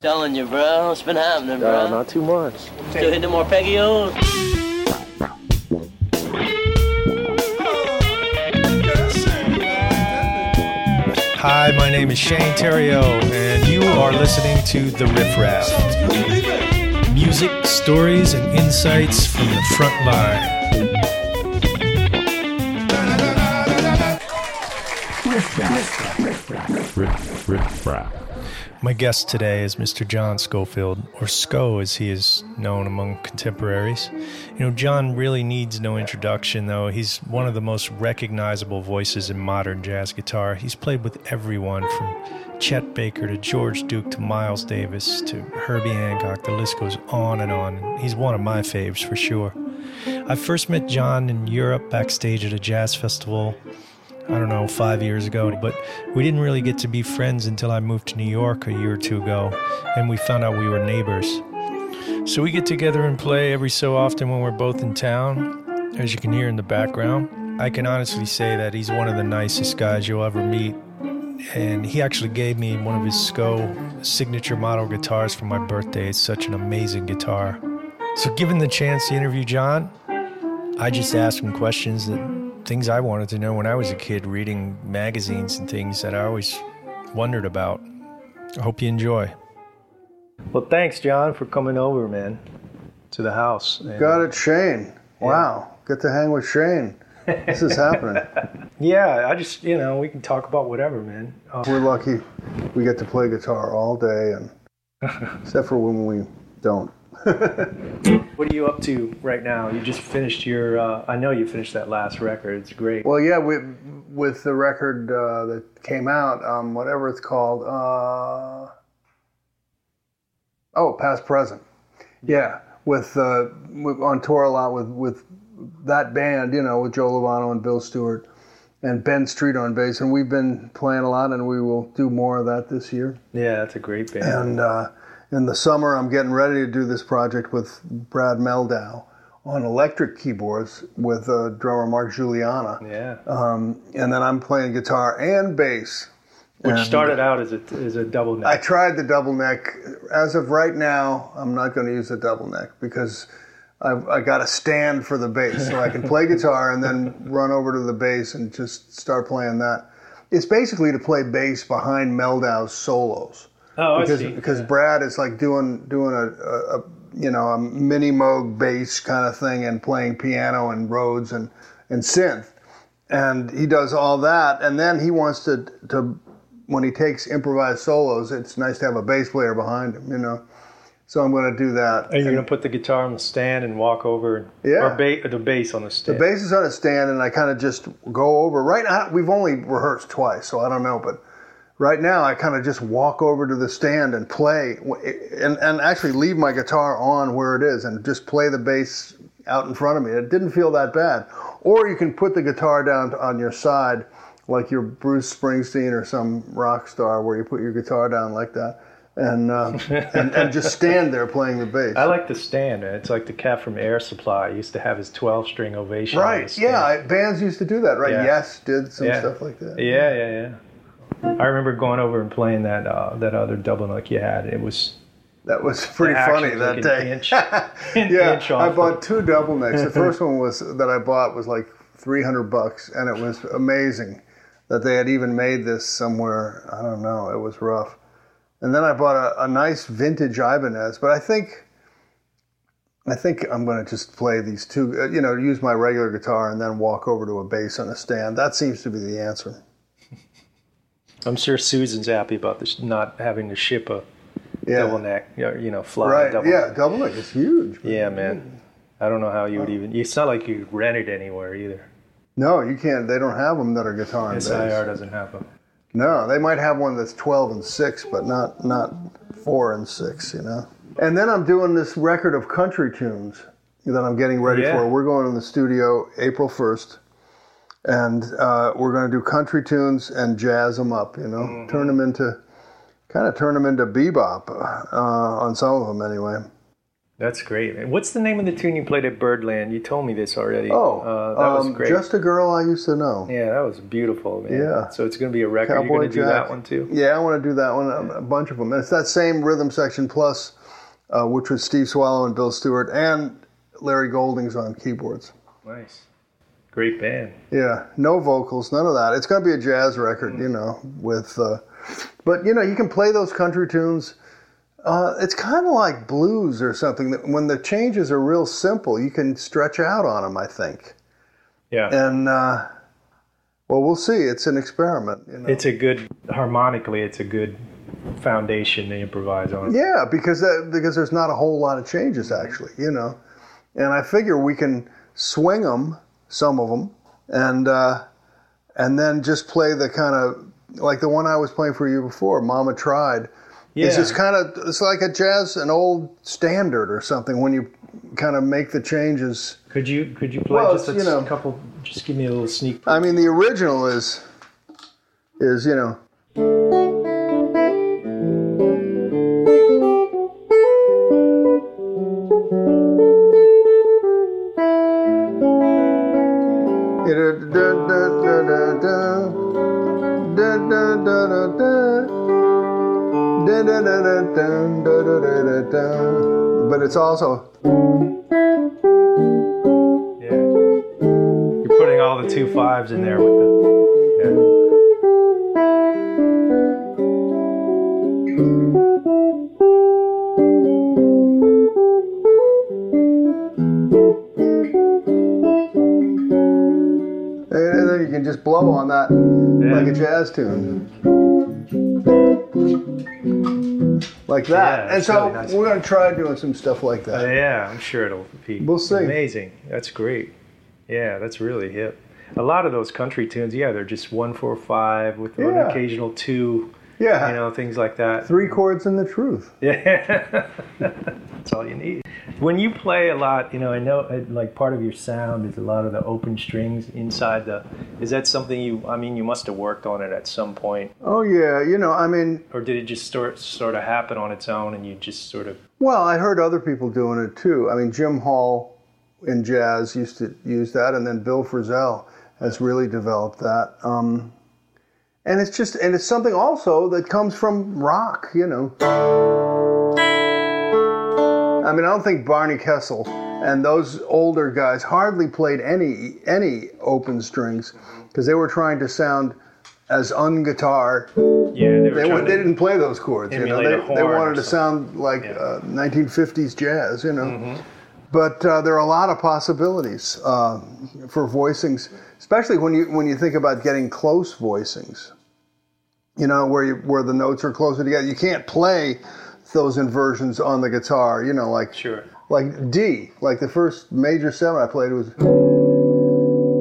Telling you, bro. What's been happening, bro? Uh, not too much. Still hitting the more Peggy-O's? Hi, my name is Shane Theriot, and you are listening to The Riff Raff. Music, stories, and insights from the front line. Riff, riff, rap. My guest today is Mr. John Scofield, or Sco as he is known among contemporaries. You know, John really needs no introduction, though. He's one of the most recognizable voices in modern jazz guitar. He's played with everyone from Chet Baker to George Duke to Miles Davis to Herbie Hancock. The list goes on and on. He's one of my faves for sure. I first met John in Europe backstage at a jazz festival I don't know, five years ago. But we didn't really get to be friends until I moved to New York a year or two ago, and we found out we were neighbors. So we get together and play every so often when we're both in town, as you can hear in the background. I can honestly say that he's one of the nicest guys you'll ever meet. And he actually gave me one of his SCO signature model guitars for my birthday. It's such an amazing guitar. So, given the chance to interview John, I just asked him questions that things I wanted to know when I was a kid, reading magazines and things that I always wondered about. I hope you enjoy. Well, thanks, John, for coming over, man, to the house. And- Got it, Shane. Wow. Get to hang with Shane. This is happening. Yeah, I just, you know, we can talk about whatever, man. Uh, We're lucky we get to play guitar all day and except for when we don't. what are you up to right now? You just finished your, uh, I know you finished that last record. It's great. Well, yeah, with with the record uh, that came out, um, whatever it's called, uh, oh, past present, yeah, with, uh, with on tour a lot with with that band, you know, with Joe Lovano and Bill Stewart and Ben Street on bass, and we've been playing a lot, and we will do more of that this year. yeah, that's a great band. And uh, in the summer, I'm getting ready to do this project with Brad Mehldau on electric keyboards with uh, drummer Mark Guiliana. yeah. Um, and then I'm playing guitar and bass. Which and started out as a, as a double neck. I tried the double neck. As of right now, I'm not going to use the double neck because I've, I got to stand for the bass so I can play guitar and then run over to the bass and just start playing that. It's basically to play bass behind Mehldau's solos oh, because I see. because Brad is like doing doing a, a, a you know a mini moog bass kind of thing and playing piano and Rhodes and and synth, and he does all that, and then he wants to to when he takes improvised solos, it's nice to have a bass player behind him, you know. So I'm going to do that. Are you going to put the guitar on the stand and walk over? Yeah. Or ba- the bass on the stand. The bass is on a stand, and I kind of just go over. Right now, we've only rehearsed twice, so I don't know. But right now, I kind of just walk over to the stand and play, and, and actually leave my guitar on where it is, and just play the bass out in front of me. It didn't feel that bad. Or you can put the guitar down on your side, like you're Bruce Springsteen or some rock star, where you put your guitar down like that, and uh, and, and just stand there playing the bass. I like the stand. It's like the cat from Air Supply used to have his 12 string ovation. Right. Yeah. I, bands used to do that. Right. Yeah. Yes did some Yeah. stuff like that. Yeah, yeah, yeah. I remember going over and playing that uh, that other double neck you had. It was That was pretty funny that like an day. inch- yeah, I bought two double necks. The first one was that I bought was like 300 bucks, and it was amazing that they had even made this somewhere. I don't know. It was rough. And then I bought a, a nice vintage Ibanez, but I think I think I'm going to just play these two. uh, You know, use my regular guitar and then walk over to a bass on a stand. That seems to be the answer. I'm sure Susan's happy about this not having to ship a Yeah. double neck. you know, fly Right. double. Yeah. Double neck is huge. Yeah, man. I don't know how you would even. It's not like you rent it anywhere either. No, you can't. They don't have them that are guitar and bass. SIR doesn't have them. No, they might have one that's 12 and 6, but not not 4 and 6, you know. And then I'm doing this record of country tunes that I'm getting ready Yeah. for. We're going in the studio April 1st, and uh, we're going to do country tunes and jazz them up, you know, Mm-hmm. turn them into kind of turn them into bebop uh, on some of them anyway. That's great. What's the name of the tune you played at Birdland? You told me this already. Oh, uh, that was um, great. Just a girl I used to know. yeah, that was beautiful, man. Yeah. So it's going to be a record. Cowboy You're going to do that one too. Yeah, I want to do that one. A, a bunch of them. And it's that same rhythm section plus, uh, which was Steve Swallow and Bill Stewart and Larry Goldings on keyboards. Nice. Great band. Yeah, no vocals, none of that. It's going to be a jazz record, you know, with. Uh, but you know, you can play those country tunes. Uh, it's kind of like blues or something. That when the changes are real simple, you can stretch out on them. I think, Yeah. and uh, well, we'll see. It's an experiment. You know? It's a good harmonically. It's a good foundation to improvise on. Yeah, because that, because there's not a whole lot of changes actually, you know, and I figure we can swing them, some of them, and uh, and then just play the kind of like the one I was playing for you before, Mama Tried. It's Yeah. just kind of it's like a jazz, an old standard or something when you kind of make the changes. Could you could you play Well, just a you know- couple? Just give me a little sneak. I mean, the original is is you know. Also Yeah. You're putting all the two fives in there with the. Yeah. and then you can just blow on that like a jazz tune. Like that. Yeah, and so really nice. we're going to try doing some stuff like Uh, that. yeah, I'm sure it'll be We'll see. amazing. That's great. Yeah, that's really hip. A lot of those country tunes, yeah, they're just one, four, five with an Yeah. occasional two, Yeah. you know, things like that. Three chords and the truth. Yeah, that's all you need. When you play a lot, you know, I know like part of your sound is a lot of the open strings inside the. Is that something you? I mean, you must have worked on it at some point, Oh, yeah. You know, I mean, or did it just sort sort of happen on its own, and you just sort of? well, I heard other people doing it too. I mean, Jim Hall in jazz used to use that, and then Bill Frisell has really developed that. Um, and it's just, and it's something also that comes from rock, you know. I mean, I don't think Barney Kessel and those older guys hardly played any any open strings because they were trying to sound as unguitar. Yeah, they. They, trying would, to- they didn't play those chords. You know, they, they wanted to sound like Yeah. uh, 1950s jazz. You know, Mm-hmm. but uh, there are a lot of possibilities uh, for voicings, especially when you when you think about getting close voicings. You know, where you, where the notes are closer together. You can't play those inversions on the guitar. You know, like Sure. like D, like the first major seven I played was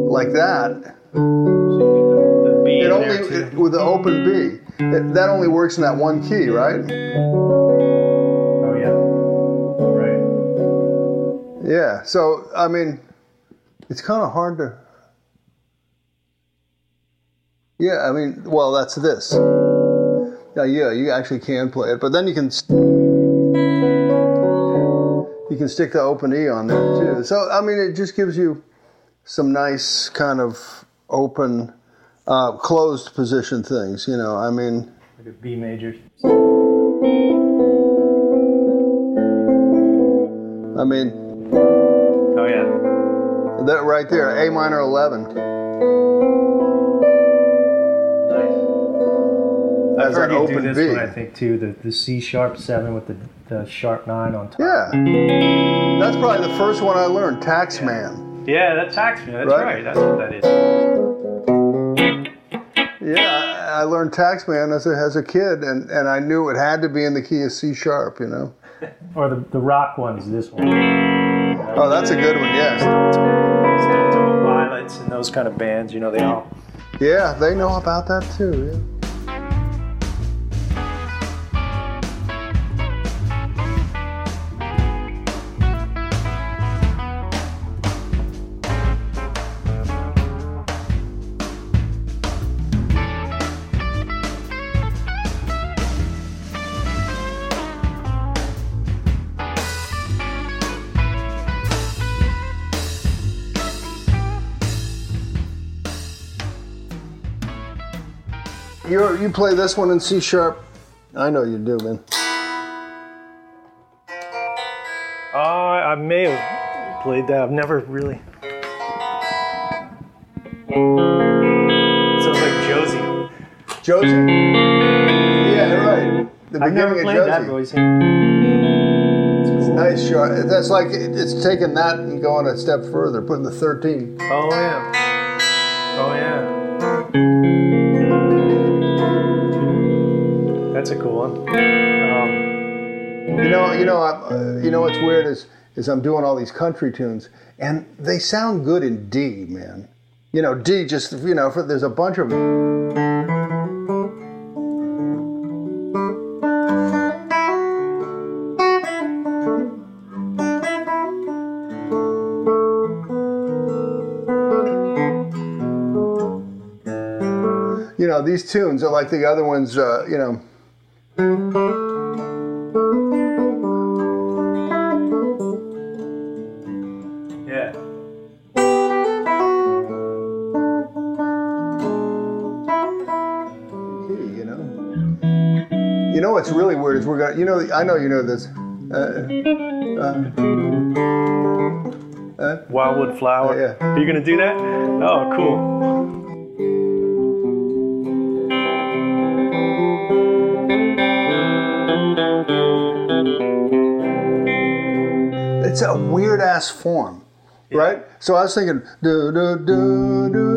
like that. The B It only it, with the open B. It, that only works in that one key, right? oh yeah. Right. Yeah. So I mean, it's kind of hard to. Yeah, I mean, well, that's this. Yeah, yeah, you actually can play it, but then you can st- you can stick the open E on there too. So I mean, it just gives you some nice kind of open, uh, closed position things. You know, I mean, Like a B major. I mean, Oh yeah. that right there, A minor eleven. As an you do open this B. one, I think, too. The the C sharp seven with the, the sharp nine on top. Yeah. That's probably the first one I learned, Taxman. Yeah, that's Taxman. That's Right. right. That's what that is. Yeah, I, learned Taxman as a, as a kid, and, and I knew it had to be in the key of C sharp, you know. Or the, the rock one's this one. Oh, that's a good one, yes. Pilots and those kind of bands, you know, they all. Yeah, they know about that too, yeah. You you play this one in C sharp. I know you do, man. Oh, I may have played that. I've never really. Sounds like Josie. Josie. Yeah, right. The I've never played of that voice. Cool. Nice shot. That's like it's taking that and going a step further, putting the 13. Oh yeah. Oh yeah. That's a cool one. Um, You know, you know, uh, you know what's weird is is I'm doing all these country tunes and they sound good in D, man. You know, D just you know, for, there's a bunch of You know, these tunes are like the other ones, uh, you know. We're gonna. You know, I know you know this. Uh, uh, Wildwood flower. Oh, yeah. Are you gonna do that? Oh, cool. it's a weird ass form, right? So I was thinking, do do do do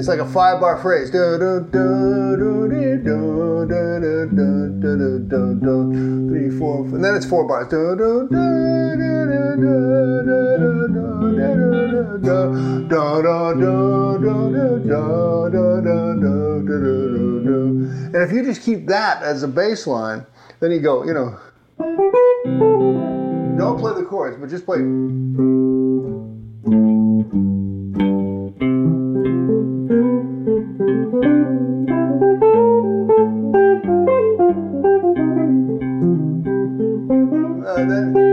It's like a five bar phrase. Three, four, and then it's four bars. And if you just keep that as a bass line, then you go, you know. Don't play the chords, but just play. there.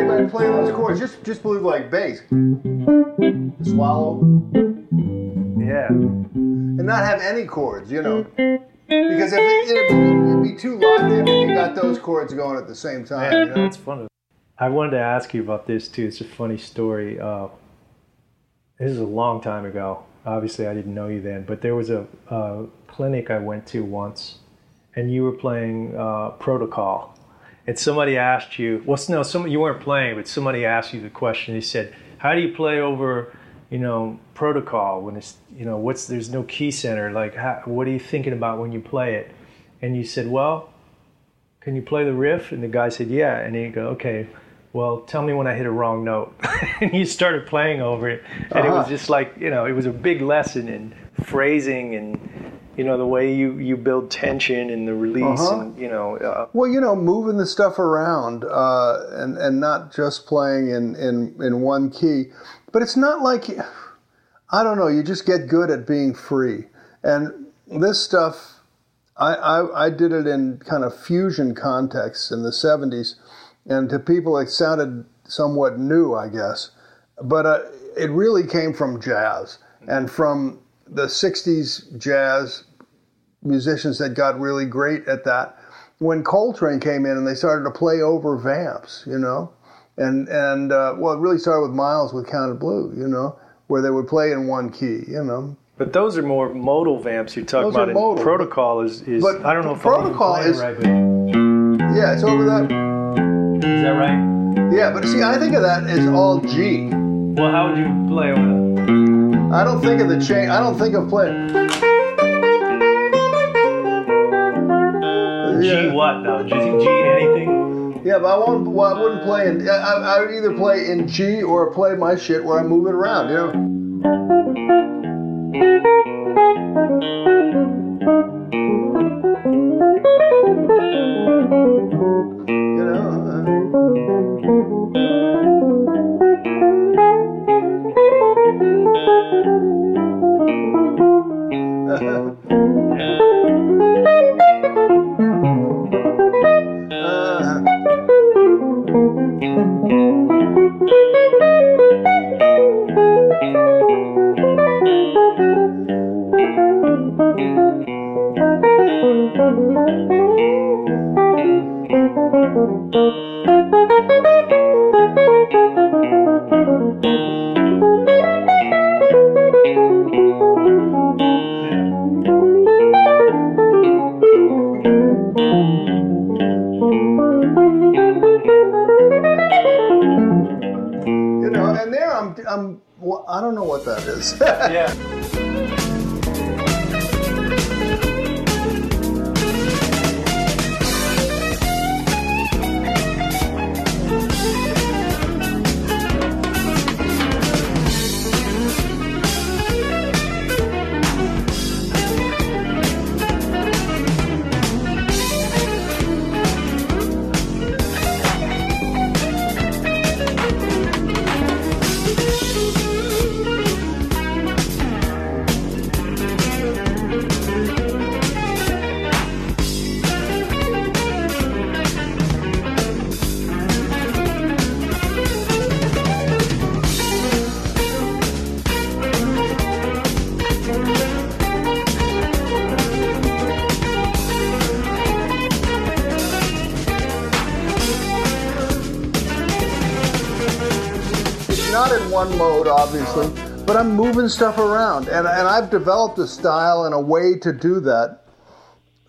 Anybody play those chords. Just just believe like bass, swallow, Yeah. and not have any chords. You know, because if it, it'd, be too locked in if you got those chords going at the same time. Yeah, you know? it's fun. I wanted to ask you about this too. It's a funny story. Uh, this is a long time ago. Obviously, I didn't know you then, but there was a, uh clinic I went to once, and you were playing uh, Protocol, and somebody asked you. Well, no, some you weren't playing, but somebody asked you the question. He said, "How do you play over, you know, Protocol when it's, you know, what's there's no key center? Like, how, what are you thinking about when you play it?" And you said, "Well." can you play the riff? And the guy said, yeah. And he go, okay, well, tell me when I hit a wrong note. and you started playing over it. And it was Uh-huh. just like, you know, it was a big lesson in phrasing and, you know, the way you, you build tension and the release Uh-huh. and, you know, uh, Well, you know, moving the stuff around uh, and and not just playing in, in in one key, but it's not like I don't know. You just get good at being free, and this stuff. I, I, I did it in kind of fusion contexts in the 70s, and to people it sounded somewhat new, I guess. But uh, it really came from jazz and from the 60s jazz musicians that got really great at that. When Coltrane came in and they started to play over vamps, you know, and and uh, well, it really started with Miles with Kind of Blue, you know, where they would play in one key, you know. but those are more modal vamps you're talking Those are about. modal, and protocol is, is but I don't know if protocol I'm is- playing right, Yeah, it's over that. but is that right? Yeah, but see, I think of that as all G. Well, how would you play over that? I don't think of the chain. I don't think of playing. G Yeah. what though? G, G anything? Yeah, but I won't. Well, I wouldn't play in. I, I I would either play in G or play my shit where I move it around. You know. You know. Uh, stuff around, and and I've developed a style and a way to do that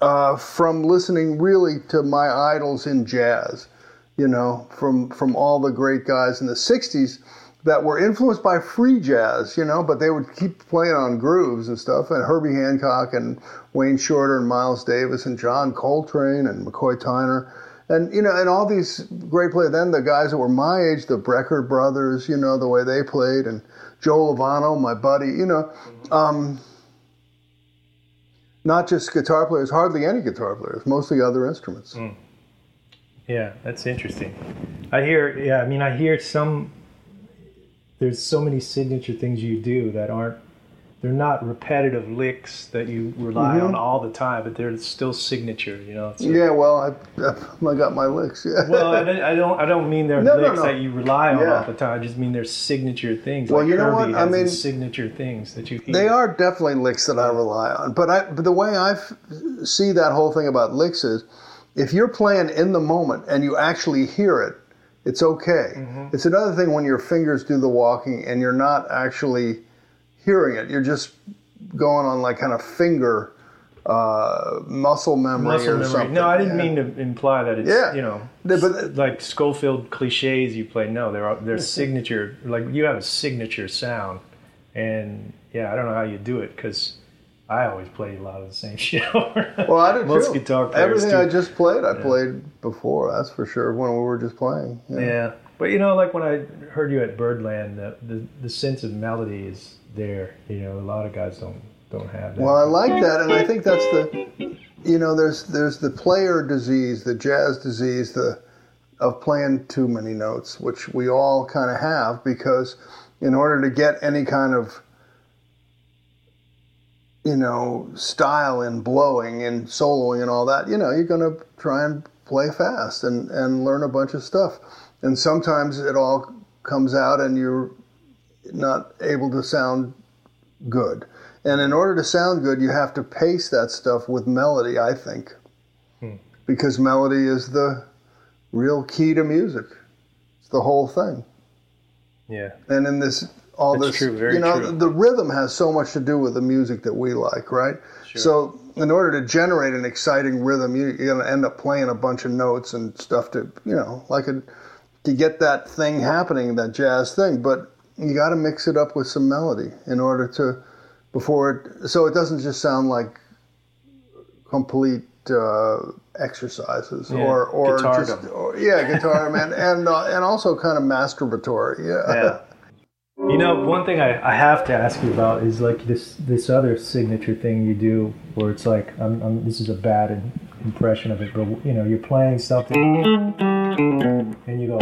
uh, from listening really to my idols in jazz. You know, from from all the great guys in the '60s that were influenced by free jazz. You know, but they would keep playing on grooves and stuff. And Herbie Hancock and Wayne Shorter and Miles Davis and John Coltrane and McCoy Tyner. And you know, and all these great players. Then the guys that were my age, the Brecker brothers, you know, the way they played, and Joe Lovano, my buddy, you know, um, not just guitar players, hardly any guitar players, mostly other instruments. Yeah, that's interesting. I hear, yeah, I mean, I hear some. There's so many signature things you do that aren't. They're not repetitive licks that you rely on all the time, but they're still signature. You know. A- Yeah, well, I, I got my licks. Yeah. Well, I don't, I don't. I don't mean they're No, no, licks no. that you rely on Yeah. all the time. I just mean they're signature things. Well, like you know what? I mean, signature things that you. Hear. They are definitely licks that I rely on. But I, but the way I see that whole thing about licks is, if you're playing in the moment and you actually hear it, it's okay. Mm-hmm. It's another thing when your fingers do the walking and you're not actually hearing it. You're just going on like kind of finger uh, muscle memory muscle or memory. something. No, I didn't Yeah. mean to imply that it's Yeah. you know Yeah, but- like Scofield cliches you play. No, they're they're signature. Like you have a signature sound, and yeah, I don't know how you do it because I always play a lot of the same shit. Well, I do Most too. guitar players Everything do. I just played, I played before. That's for sure. When we were just playing. Yeah. Yeah, but you know, like when I heard you at Birdland, the, the the sense of melody is there. You know, a lot of guys don't don't have that. Well, I like that, and I think that's the, you know, there's there's the player disease, the jazz disease, the of playing too many notes, which we all kind of have, because in order to get any kind of, you know, style in blowing and soloing and all that, you know, you're gonna try and play fast and and learn a bunch of stuff, and sometimes it all comes out and you're not able to sound good. And in order to sound good, you have to pace that stuff with melody, I think. Hmm. Because melody is the real key to music. It's the whole thing. yeah, And in this all That's this true, you know, true. the rhythm has so much to do with the music that we like, right? Sure. So in order to generate an exciting rhythm, you, you're gonna end up playing a bunch of notes and stuff to you know, like a to get that thing happening, that jazz thing. But you got to mix it up with some melody in order to before it so it doesn't just sound like complete uh, exercises Yeah, or or just or, yeah guitar man and uh, and also kind of masturbatory yeah. Yeah. You know, one thing I, I have to ask you about is like this this other signature thing you do where it's like I'm, I'm this is a bad in, impression of it, but you know you're playing something and you go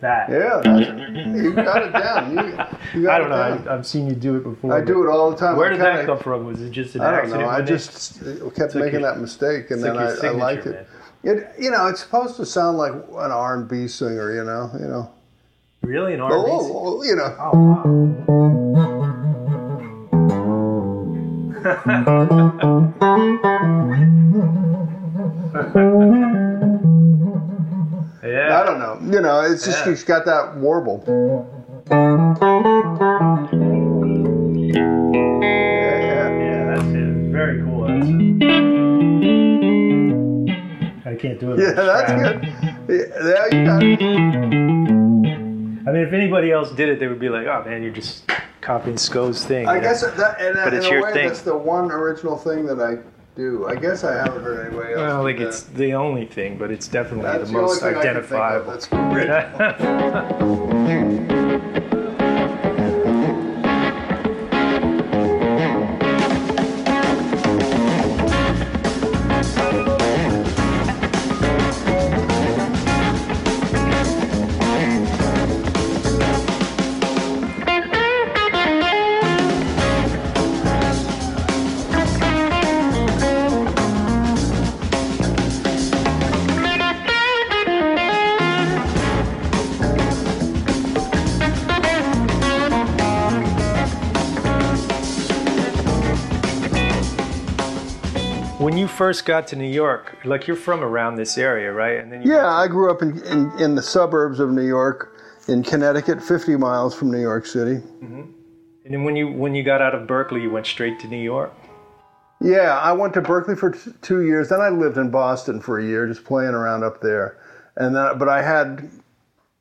that. Yeah, that's, you got it down. You, you got I don't know. down. I, I've seen you do it before. I do it all the time. Where did that come from? Was it just an I don't accident? know. I when they- just kept like making your- that mistake, and then like I, I liked signature, it. It, you know, it's supposed to sound like an R and B singer. You know, you know. really an Oh, R&B? oh, you know. Oh, wow. I don't know. You know, it's just Yeah. it's got that warble. Yeah, yeah. Yeah, that's it. Very cool. That's I can't do it. Yeah, that's good. Yeah, you got it. I mean, if anybody else did it, they would be like, "Oh man, you're just copying Sco's thing." I you know? guess that, and But in it's a your way, thing. that's the one original thing that I do. I guess I haven't heard anybody else. I don't that. it's the only thing, but it's definitely That's the the only most thing I can think of identifiable. you first got to New York, like you're from around this area, right? And then you Yeah, I grew up in, in, in the suburbs of New York, in Connecticut, 50 miles from New York City. and then when you when you got out of Berklee, you went straight to New York. Yeah, I went to Berklee for t- two years. Then I lived in Boston for a year, just playing around up there. And then, but I had,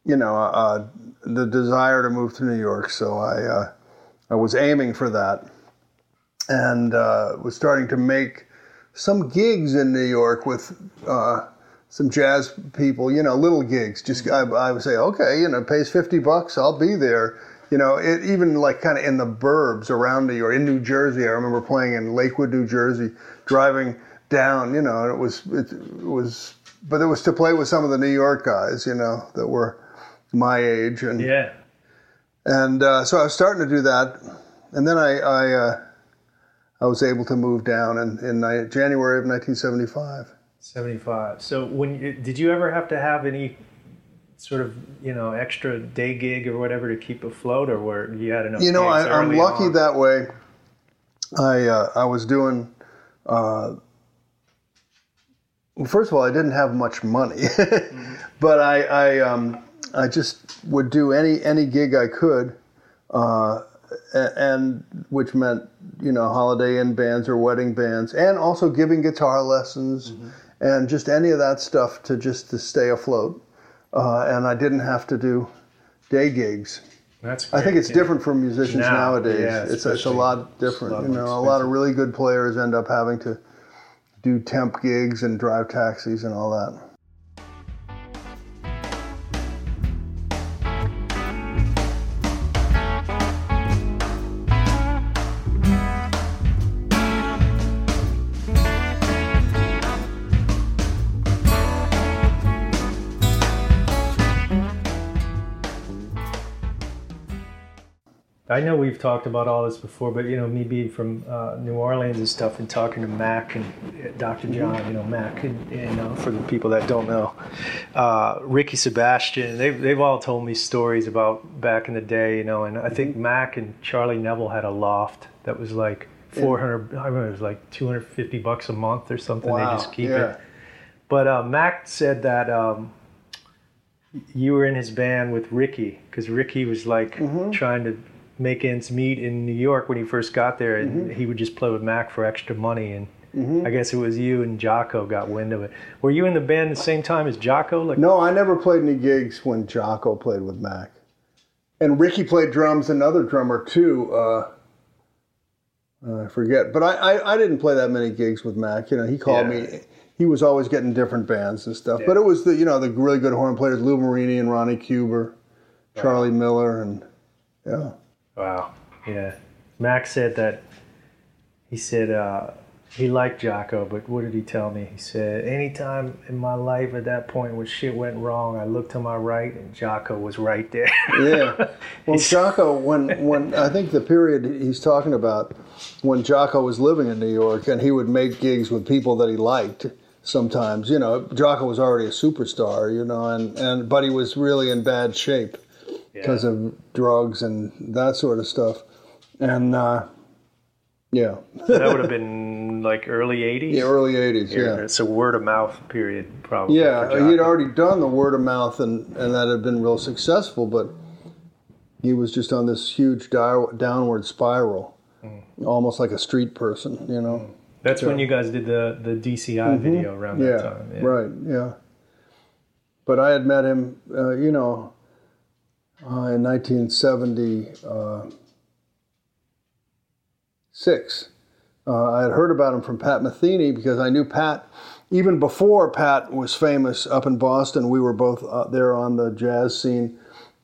you know, uh, the desire to move to New York, so I, uh, I was aiming for that, and uh, was starting to make some gigs in New York with uh, some jazz people. You know, little gigs. Just I, I would say, okay, you know, pays fifty bucks, I'll be there. You know, it, even like kind of in the burbs around New York, in New Jersey. I remember playing in Lakewood, New Jersey, driving down. You know, and it was it, it was, but it was to play with some of the New York guys. You know, that were my age, and Yeah. and uh, so I was starting to do that, and then I I, uh, I was able to move down in, in January of 1975. 75. So when you, did you ever have to have any sort of you know extra day gig or whatever to keep afloat, or were you had enough? You know, I, I'm lucky on? that way. I uh, I was doing. Uh, well, first of all, I didn't have much money, but I I, um, I just would do any any gig I could, uh, and which meant you know holiday inn bands or wedding bands, and also giving guitar lessons, and just any of that stuff to just to stay afloat. Uh, and I didn't have to do day gigs. That's I think it's yeah. different for musicians Now, nadays. yeah, it's, it's a lot different. A lot you know, a lot of really good players end up having to do temp gigs and drive taxis and all that. I know we've talked about all this before, but you know, me being from uh, New Orleans and stuff, and talking to Mac and uh, Dr. John, you know, Mac, and, you know, for the people that don't know, uh, Ricky Sebastian, they've they've all told me stories about back in the day, you know, and I think Mac and Charlie Neville had a loft that was like 400. I remember it was like 250 bucks a month or something. Wow, They just keep yeah. it. But uh, Mac said that. Um, you were in his band with Ricky because Ricky was like Mm-hmm. trying to make ends meet in New York when he first got there, and Mm-hmm. he would just play with Mac for extra money. And I guess it was you and Jaco got wind of it. Were you in the band the same time as Jaco? Like, No, I never played any gigs when Jaco played with Mac. and Ricky played drums. Another drummer too. Uh, uh, I forget, but I, I I didn't play that many gigs with Mac. You know, he called Yeah. me. He was always getting different bands and stuff. But it was the you know the really good horn players, Lou Marini and Ronnie Cuber, Charlie Miller, and yeah. Wow. Yeah. Max said that he said uh, he liked Jaco, but what did he tell me? He said, anytime in my life at that point when shit went wrong, I looked to my right and Jaco was right there. Yeah. Well, Jaco, when when I think the period he's talking about, when Jaco was living in New York and he would make gigs with people that he liked. Sometimes, you know, Jaco was already a superstar, you know, and, and but he was really in bad shape because of drugs and that sort of stuff. And uh, yeah, that would have been like early 80s? the early '80s, yeah. It's a word of mouth period, probably. Yeah, he'd already done the word of mouth, and, and that had been real successful, but he was just on this huge di- downward spiral, almost like a street person, you know. That's when you guys did the, the DCI video around that Mm-hmm. Yeah, time. right, yeah. But I had met him, uh, you know, uh, in 1976. Uh, I had heard about him from Pat Metheny because I knew Pat even before Pat was famous up in Boston. We were both uh, there on the jazz scene,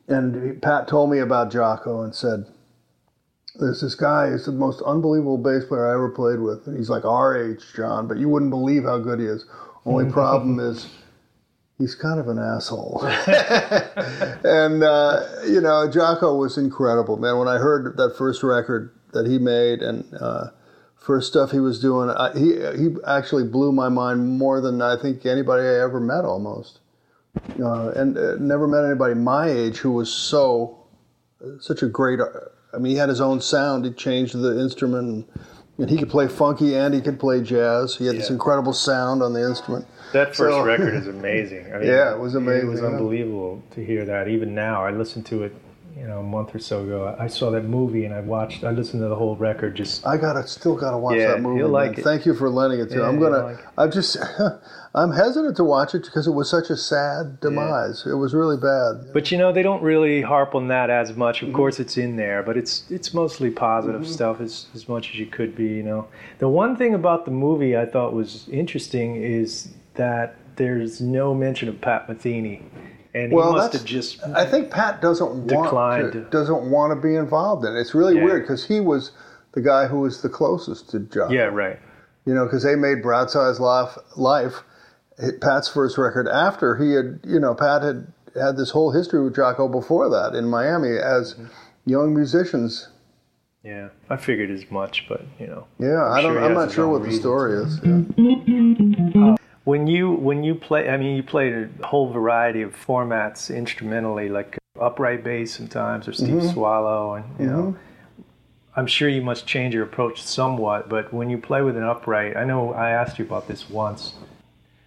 and Pat told me about Jaco and said, "There's this guy. He's the most unbelievable bass player I ever played with. And he's like our age, John, but you wouldn't believe how good he is. Only problem is." He's kind of an asshole. and, uh, you know, Jaco was incredible, man. When I heard that first record that he made and uh, first stuff he was doing, I, he, he actually blew my mind more than I think anybody I ever met almost. Uh, and uh, never met anybody my age who was so, such a great, uh, I mean, he had his own sound. He changed the instrument and, and he could play funky and he could play jazz. He had this incredible sound on the instrument. That first So- record is amazing. I mean, Yeah, it was amazing. It was yeah. unbelievable to hear that. Even now, I listened to it, you know, a month or so ago. I saw that movie and I watched. I listened to the whole record. Just I gotta still gotta watch Yeah, that movie. you'll man. like it. Thank you for lending it to. Yeah, I'm gonna. like. I've just. I'm hesitant to watch it because it was such a sad demise. It was really bad. But you know, they don't really harp on that as much. Mm-hmm. Of course, it's in there, but it's it's mostly positive stuff as as much as you could be. You know, the one thing about the movie I thought was interesting is that there's no mention of Pat Metheny, and Well, he must have just I think Pat doesn't want Declined. to, doesn't want to be involved in it. It's really Yeah. weird because he was the guy who was the closest to John. yeah right. You know, because they made Bright Size Life, Life, Pat's first record after he had, you know, Pat had had this whole history with Jaco before that in Miami as Mm-hmm. young musicians. Yeah, I figured as much, but you know. Yeah, I don't. sure I'm not sure own what the story is. Yeah. When you when you play, I mean, you played a whole variety of formats instrumentally, like upright bass sometimes, or Steve Mm-hmm. Swallow, and you know. I'm sure you must change your approach somewhat, but when you play with an upright, I know I asked you about this once.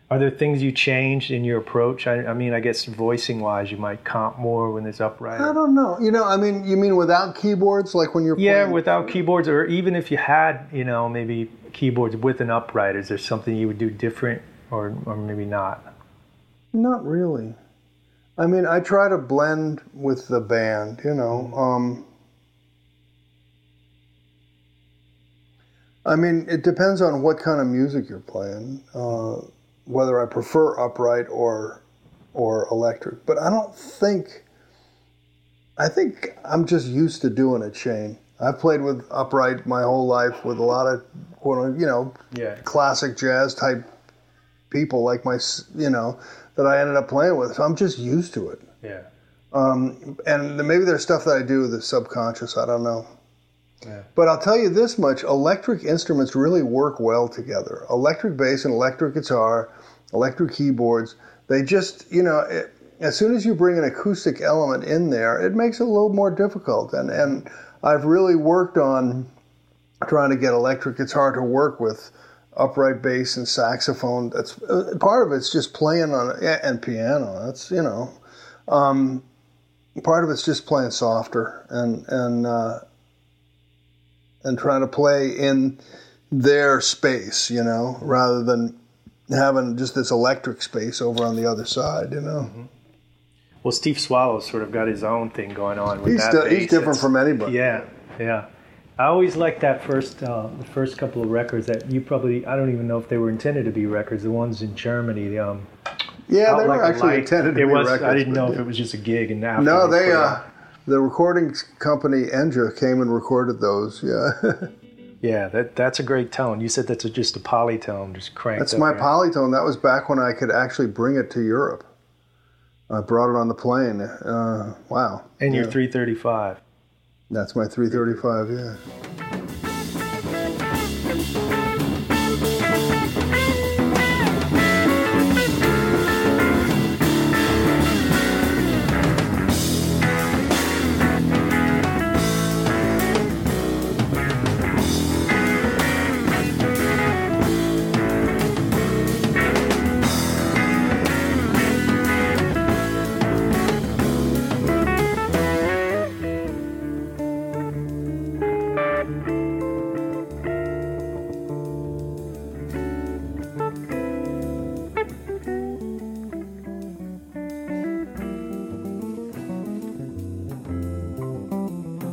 Are there things you changed in your approach? I, I mean, I guess voicing wise, you might comp more when there's upright. I don't know. You know, I mean, you mean without keyboards, like when you're Yeah, playing? without keyboards, or even if you had, you know, maybe keyboards with an upright, is there something you would do different, or or maybe not? Not really. I mean, I try to blend with the band. You know. Um, I mean, it depends on what kind of music you're playing. Uh, whether I prefer upright or or electric, but I don't think. I think I'm just used to doing it, Shane. I've played with upright my whole life with a lot of, you know, Yeah. classic jazz type people like my, you know, that I ended up playing with. So I'm just used to it. Yeah. Um, and maybe there's stuff that I do that's subconscious. I don't know. Yeah. But I'll tell you this much: electric instruments really work well together. Electric bass and electric guitar, electric keyboards. They just, you know, it, as soon as you bring an acoustic element in there, it makes it a little more difficult. And and I've really worked on trying to get electric guitar to work with upright bass and saxophone. That's uh, part of it's just playing on and piano. That's you know, um, part of it's just playing softer and and uh, and trying to play in their space, you know, rather than having just this electric space over on the other side, you know. Well, Steve Swallow sort of got his own thing going on with He's, that. still, he's different It's- from anybody. Yeah, yeah. I always liked that first, uh, the first couple of records that you probably, I don't even know if they were intended to be records. The ones in Germany, the, um, Yeah, they Like were actually Light, intended to it be was, records. I didn't know yeah. if it was just a gig and now. No, they uh, the recording company Enja came and recorded those. Yeah, Yeah, that that's a great tone. You said that's a, just a polytone, just cranked that's up, my right? polytone. That was back when I could actually bring it to Europe. I brought it on the plane. Uh, wow, And you're 335. That's my 335. Yeah.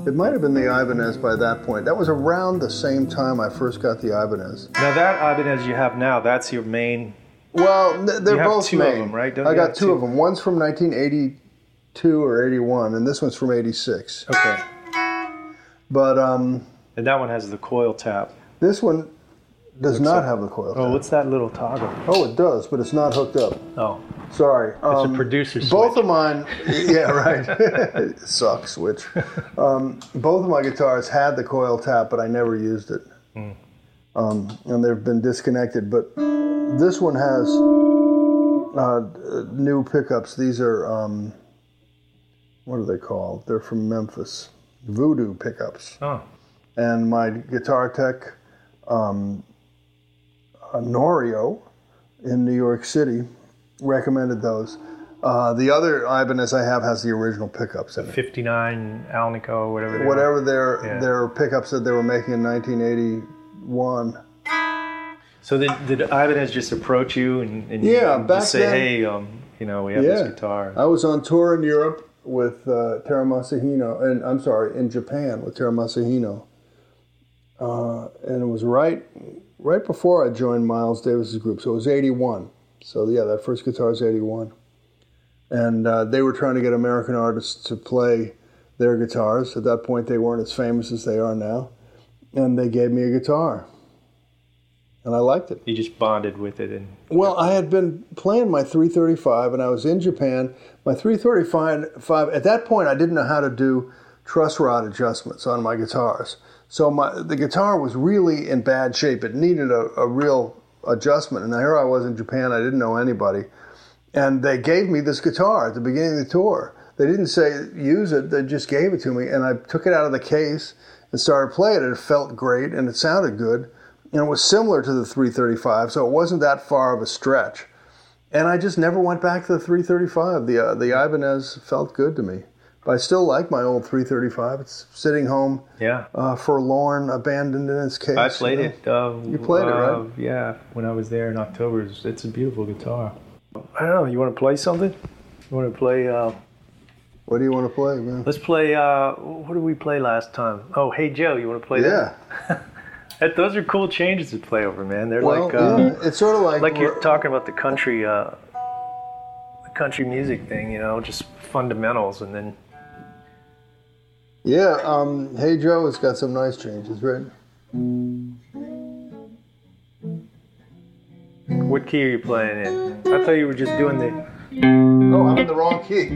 It might have been the Ibanez by that point. That was around the same time I first got the Ibanez. Now that Ibanez you have now, that's your main. Well, they're You have both two of them, right? Don't I got two two? of them. One's from 1982 or 81, and this one's from 86. Okay. But um, And that one has the coil tap. this one does not like- have the coil. Oh, tap. what's that little toggle? Oh, it does, but it's not hooked up. Oh, Sorry. it's Um, a producer switch. both of mine, yeah, right. Suck switch. Um, both of my guitars had the coil tap, but I never used it. Hmm. Um, and they've been disconnected. But this one has uh, new pickups. These are, um, what are they called? They're from Memphis. Voodoo pickups. Oh, And my guitar tech, um, Norio in New York City, recommended those. Uh, the other Ibanez I have has the original pickups in it. 59 Alnico, whatever. they. Whatever their Yeah. their pickups that they were making in 1981. So did, did Ibanez just approach you and, and Yeah, back just say, then- hey, um, you know, we have Yeah. this guitar. I was on tour in Europe with uh, Terumasa Hino, and I'm sorry, in Japan with Terumasa Hino. Uh, and it was right right before I joined Miles Davis's group, so it was 81. So yeah, that first guitar is 81. And uh, they were trying to get American artists to play their guitars. At that point, they weren't as famous as they are now. And they gave me a guitar. And I liked it. You just bonded with it, and Well, I had been playing my 335 and I was in Japan. My 335, at that point, I didn't know how to do truss rod adjustments on my guitars. So my, the guitar was really in bad shape. It needed a, a real adjustment. And here I was in Japan, I didn't know anybody. And they gave me this guitar at the beginning of the tour. They didn't say use it, they just gave it to me. And I took it out of the case and started playing it. It felt great and it sounded good. And it was similar to the 335, so it wasn't that far of a stretch. And I just never went back to the 335. The, uh, the Ibanez felt good to me. But I still like my old 335. It's sitting home, yeah. uh, forlorn, abandoned in its case. I played you know. it. Uh, You played it, uh, right? Yeah, when I was there in October. It's, it's a beautiful guitar. I don't know. You want to play something? You want to play? Uh, What do you want to play, man? let's play. Uh, what did we play last time? Oh, Hey Joe, you want to play Yeah. that? That, those are cool changes to play over, man. They're Well, like uh, yeah, it's sort of like like you're we're- talking about the country, uh, the country music thing. You know, just fundamentals, and then Yeah, um, Hey Joe it's got some nice changes, right? what key are you playing in? I thought you were just doing the. Oh, I'm in the wrong key.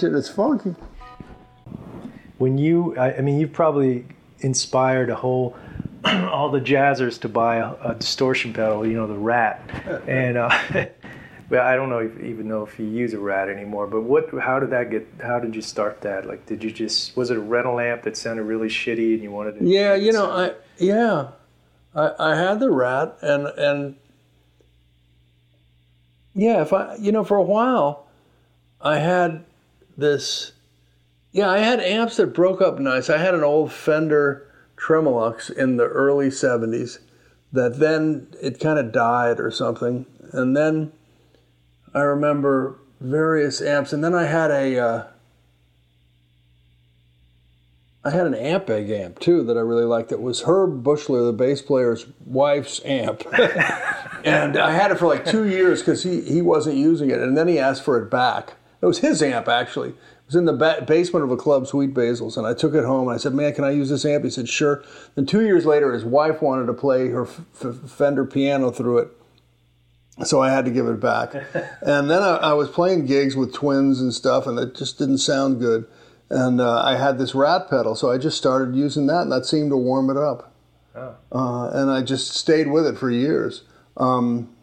Shit is funky. when you, I, I mean, you've probably inspired a whole, all the jazzers to buy a, a distortion pedal. You know, the Rat, and uh, well, I don't know if, even know if you use a Rat anymore. But what, how did that get? How did you start that? Like, did you just was it a rental amp that sounded really shitty and you wanted to? Yeah, you know, I yeah, I, I had the rat, and and yeah, if I you know for a while, I had this. Yeah, I had amps that broke up nice. I had an old Fender Tremolux in the early '70s that then it kind of died or something, and then I remember various amps, and then I had a. Uh, I had an Ampeg amp too that I really liked. It was Herb Bushler, the bass player's wife's amp, and I had it for like two years because he he wasn't using it, and then he asked for it back. It was his amp actually. It was in the ba- basement of a club, Sweet Basil's, and I took it home. and I said, "Man, can I use this amp?" He said, "Sure." Then two years later, his wife wanted to play her f- f- Fender piano through it, so I had to give it back. and then I, I was playing gigs with twins and stuff, and it just didn't sound good. And uh, I had this rat pedal, so I just started using that, and that seemed to warm it up. Uh, and I just stayed with it for years. Um,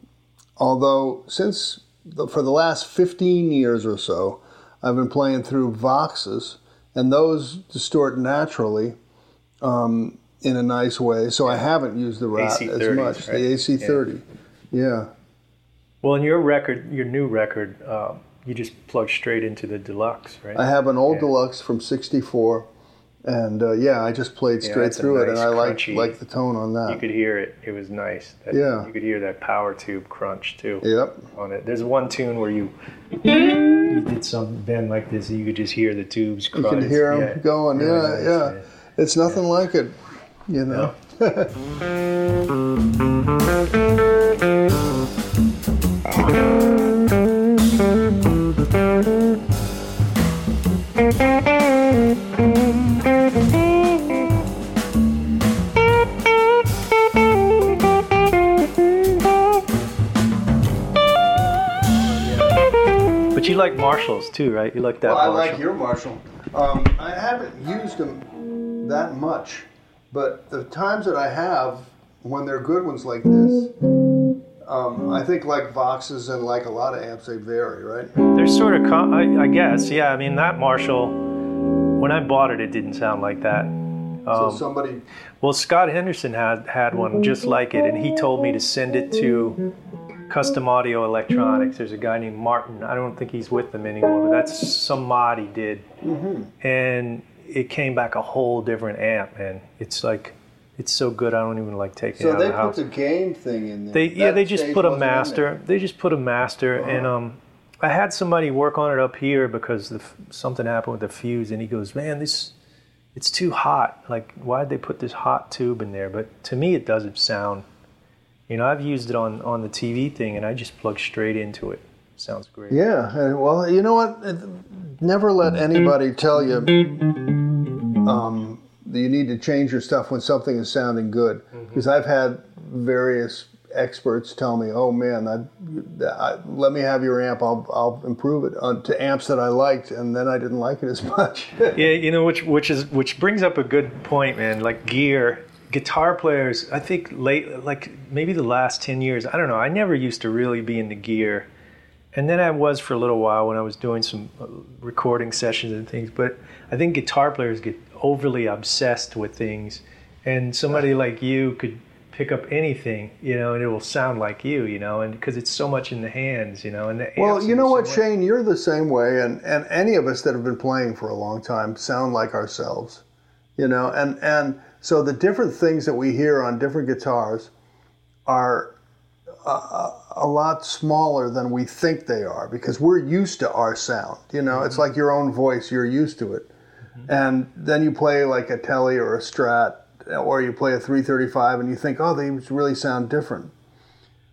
although since for the last 15 years or so, I've been playing through Voxes, and those distort naturally um, in a nice way. So I haven't used the rat as AC30s, much. right? The AC30, yeah. Well, in your record, your new record, um, you just plug straight into the deluxe, right? I have an old Yeah. deluxe from '64, and uh, yeah, I just played straight through it, and I like like the tone on that. You could hear it. It was nice. That, Yeah. You could hear that power tube crunch too Yep. on it. There's one tune where you you did some bend like this, and you could just hear the tubes You crunch. can hear them Yeah. going. Really yeah, nice, yeah, It's nothing like it, you know. But you like Marshalls too, right? You like that Well, I Marshall? like your Marshall. Um, I haven't used them that much, but the times that I have, when they're good ones like this, um, I think like Voxes and like a lot of amps, they vary, right? They're sort of, com- I, I guess, yeah. I mean, that Marshall, when I bought it, it didn't sound like that. So Um, somebody, Well, Scott Henderson had had one just like it, and he told me to send it to Custom Audio Electronics. There's a guy named Martin. I don't think he's with them anymore, but that's some mod he did, and it came back a whole different amp, man. It's like, it's so good. I don't even like taking it so out they of the put house. the game thing in there. They yeah, they just put a master. Uh-huh. They just put a master, and um, I had somebody work on it up here because the, something happened with the fuse, and he goes, "Man, this it's too hot. Like, why'd they put this hot tube in there?" But to me, it doesn't sound. You know, I've used it on on the TV thing, and I just plug straight into it. Sounds great. Yeah, well, you know what? Never let anybody tell you um, that you need to change your stuff when something is sounding good. Because I've had various experts tell me, "Oh man, I, I, let me have your amp. I'll I'll improve it on, to amps that I liked, and then I didn't like it as much." Yeah, you know, which which is which brings up a good point, man. Like gear, guitar players. I think late, like maybe the last ten years. I don't know. I never used to really be into gear, and then I was for a little while when I was doing some uh, recording sessions and things. But I think guitar players get overly obsessed with things, and somebody like you could pick up anything, you know, and it will sound like you, you know, and because it's so much in the hands, you know. And the Well, you know what, way. Shane, you're the same way, and, and any of us that have been playing for a long time sound like ourselves, you know, and and so the different things that we hear on different guitars are a, a, a lot smaller than we think they are because we're used to our sound, you know. It's mm-hmm. like your own voice; you're used to it, mm-hmm. and then you play like a Telly or a Strat, or you play a 335, and you think, oh, they really sound different.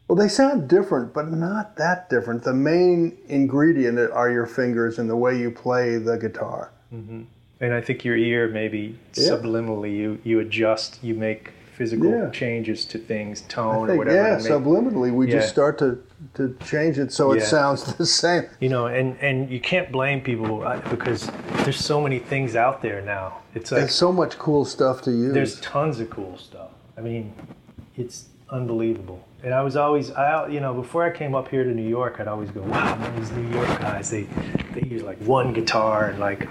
Well, they sound different, but not that different. The main ingredient are your fingers and the way you play the guitar. Mm-hmm. And I think your ear maybe Yeah. subliminally you you adjust, you make physical Yeah. changes to things, tone or whatever. yeah, make- subliminally, we Yeah. just start to, to change it so it sounds the same. you know, and and you can't blame people uh, because there's so many things out there now. It's like There's so much cool stuff to use. there's tons of cool stuff. I mean, it's unbelievable. And I was always, I you know, before I came up here to New York, I'd always go, wow, man, these New York guys, they they use like one guitar and like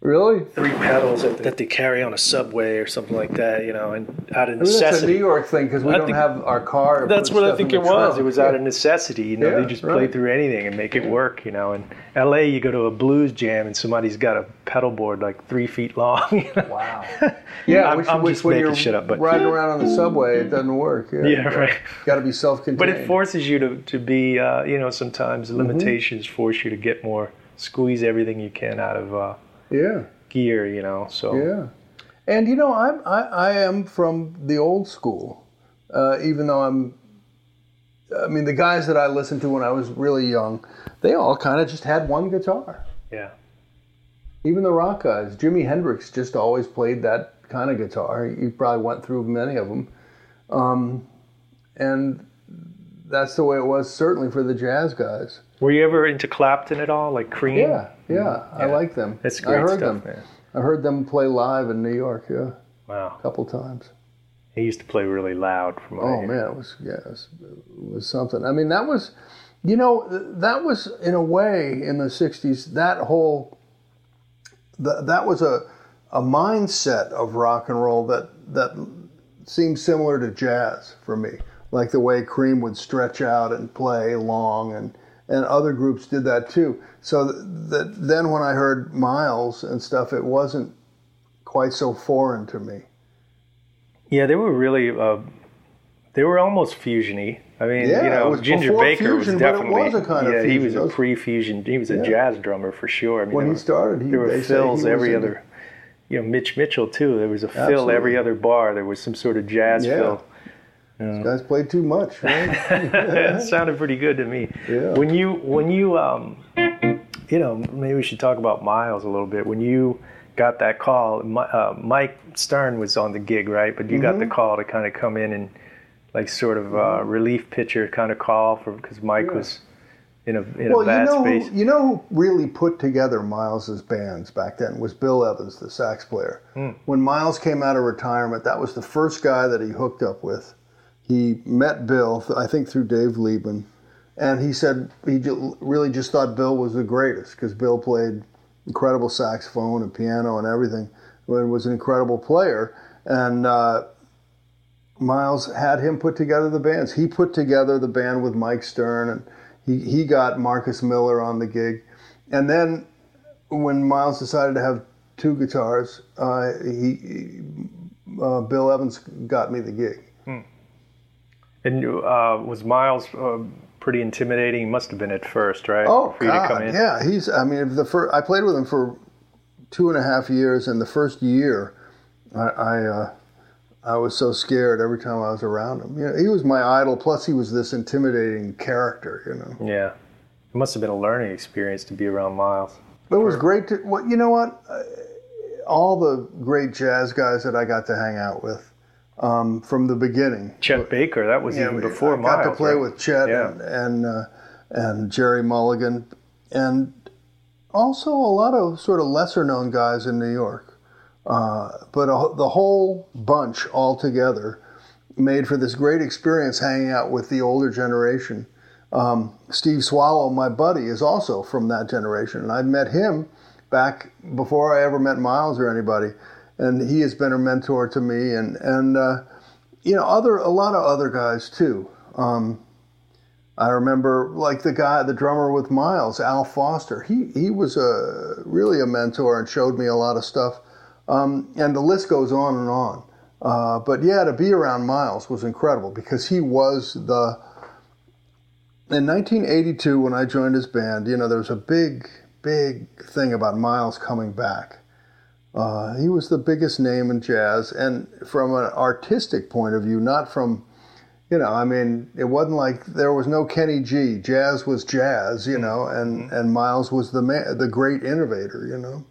really? three pedals that, that they carry on a subway or something like that, you know, and out of I mean, that's a. New York thing because we I don't think- have our car. That's what I think it was. trunk. It was out of necessity. You know, Yeah, they just play through anything and make it work. You know, in L.A. you go to a blues jam and somebody's got a pedal board like three feet long. Wow. Yeah, I'm- which, I'm which just when making you're shit up, but- riding around on the subway, it doesn't work. Yeah, Yeah, right. Got to be self-contained. but it forces you to to be. Uh, you know, sometimes Mm-hmm. limitations force you to get more, squeeze everything you can out of uh, yeah. gear. You know, so Yeah, and you know, I'm I, I am from the old school, uh, even though I'm. I mean, the guys that I listened to when I was really young, they all kind of just had one guitar. yeah. Even the rock guys, Jimi Hendrix just always played that kind of guitar. He probably went through many of them, um, and that's the way it was certainly for the jazz guys. Were you ever into Clapton at all, like Cream? Yeah, yeah, I like them. That's great I heard stuff, them. man. I heard them play live in New York. Yeah, Wow. a couple times. He used to play really loud from Oh man, it was yeah, it was, it was something. I mean, that was, you know, that was in a way in the '60s. That whole, that that was a, a mindset of rock and roll that that seemed similar to jazz for me. Like the way Cream would stretch out and play long, and and other groups did that too. So that, then when I heard Miles and stuff, it wasn't quite so foreign to me. Yeah, they were really. Uh, they were almost fusiony. I mean, Yeah, you know, Ginger Baker fusion, was definitely. was a kind of yeah, he was a pre-fusion. He was a Yeah. jazz drummer for sure. I mean, When he started, he there were fills every other. You know, Mitch Mitchell too. There was a fill Absolutely. every other bar. There was some sort of jazz Yeah. fill. These guys played too much, right? it sounded pretty good to me. Yeah. When you when you um, you know, maybe we should talk about Miles a little bit. When you got that call, uh, Mike Stern was on the gig, right? But you got the Mm-hmm. call to kind of come in and like sort of uh, relief pitcher kind of call for because Mike Yeah. was in a in Well, a bad you know, space. who, you know who really put together Miles's bands back then was Bill Evans, the sax player. Hmm. When Miles came out of retirement, that was the first guy that he hooked up with. He met Bill, I think, through Dave Liebman, and he said he really just thought Bill was the greatest because Bill played incredible saxophone and piano and everything, and was an incredible player. And uh, Miles had him put together the bands. He put together the band with Mike Stern, and he, he got Marcus Miller on the gig. And then when Miles decided to have two guitars, uh, he uh, Bill Evans got me the gig. And uh, was Miles uh, pretty intimidating? He must have been at first, right? Oh for you to come God, in. yeah. He's. I mean, the first I played with him for two and a half years, and the first year, I I, uh, I was so scared every time I was around him. You know, he was my idol. Plus, he was this intimidating character. You know. Yeah. It must have been a learning experience to be around Miles. It was great to. Well, you know what? Uh, All the great jazz guys that I got to hang out with um, from the beginning. Chet Baker, that was even before I got Miles. to play right? with Chet Yeah. and and, uh, and Gerry Mulligan, and also a lot of sort of lesser known guys in New York. Uh, but a, the whole bunch all together made for this great experience hanging out with the older generation. Um, Steve Swallow, my buddy, is also from that generation, and I'd met him back before I ever met Miles or anybody, and he has been a mentor to me, and and uh, you know other a lot of other guys too. Um, I remember like the guy, the drummer with Miles, Al Foster. He he was a really a mentor and showed me a lot of stuff, um, and the list goes on and on. Uh, but yeah, to be around Miles was incredible because he was the. In 1982, when I joined his band, you know there was a big, big thing about Miles coming back. Uh, he was the biggest name in jazz, and from an artistic point of view, not from you know, I mean, it wasn't like there was no Kenny G. Jazz was jazz, you know, and and Miles was the man, the great innovator, you know.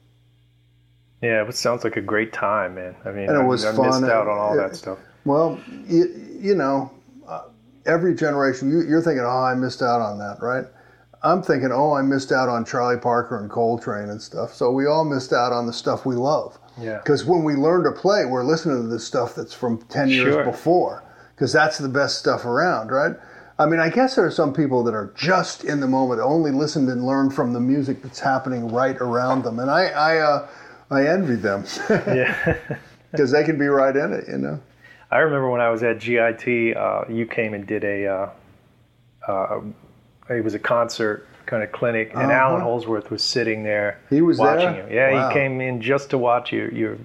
Yeah, it sounds like a great time, man. I mean, And it I, was I fun. missed out on all It- that stuff. Well, you, you know, uh, every generation, you, you're thinking, oh, I missed out on that, right? I'm thinking, oh, I missed out on Charlie Parker and Coltrane and stuff. So we all missed out on the stuff we love. Yeah. Because when we learn to play, we're listening to the stuff that's from 10 years Sure. before, because that's the best stuff around, right? I mean, I guess there are some people that are just in the moment, only listened and learned from the music that's happening right around them. And I, I, uh, I envy them Yeah. because they can be right in it, you know? I remember when I was at GIT, uh, you came and did a, uh, uh, it was a concert kind of clinic, and Uh-huh. Allan Holdsworth was sitting there He was watching there? you. Yeah, Wow. he came in just to watch your, your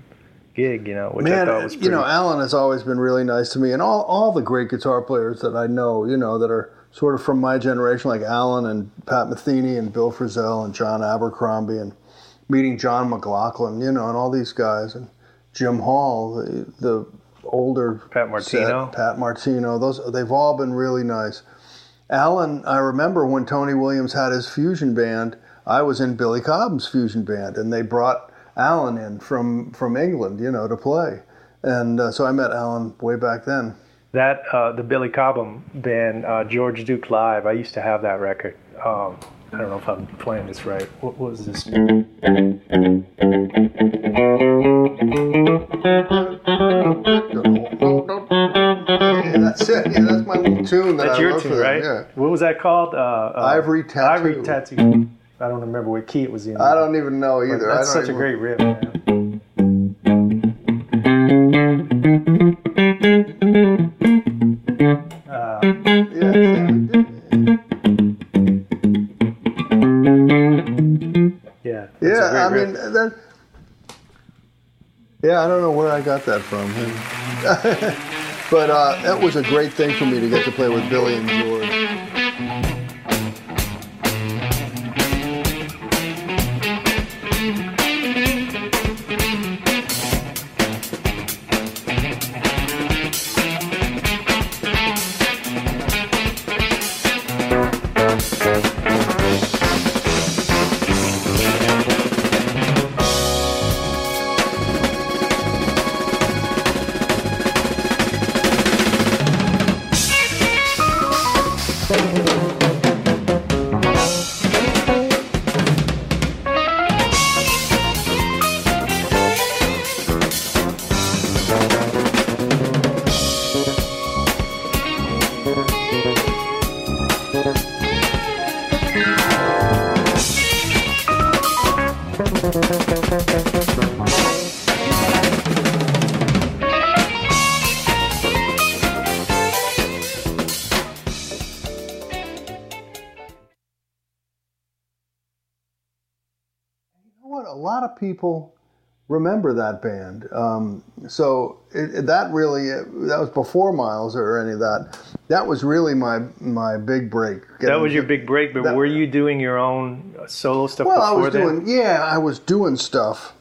gig, you know, which Man, I thought was pretty you know, Allan has always been really nice to me, and all, all the great guitar players that I know, you know, that are sort of from my generation, like Allan and Pat Metheny and Bill Frisell and John Abercrombie, and meeting John McLaughlin, you know, and all these guys, and Jim Hall, the, the older Pat Martino. set, Pat Martino. Those they've all been really nice. Allan, I remember when Tony Williams had his fusion band, I was in Billy Cobham's fusion band, and they brought Allan in from from England, you know, to play, and uh, so I met Allan way back then. That uh, the Billy Cobham band, uh, George Duke Live. I used to have that record. Um, I don't know if I'm playing this right. What, what was this? That's it. Yeah, that's my little tune that That's I your tune, right? Yeah. What was that called? Uh, uh, Ivory Tattoo. Ivory Tattoo. I don't remember what key it was in. I don't even know either. That's I don't such a great riff. Man. Uh, Yeah, yeah. yeah. I mean that. Yeah, I don't know where I got that from. but uh, that was a great thing for me to get to play with Billy and George. People remember that band. Um, so it, it- that really that was before Miles or any of that. That was really my my big break. That was your big break, but That- were you doing your own solo stuff Well, I was doing yeah, I was doing stuff.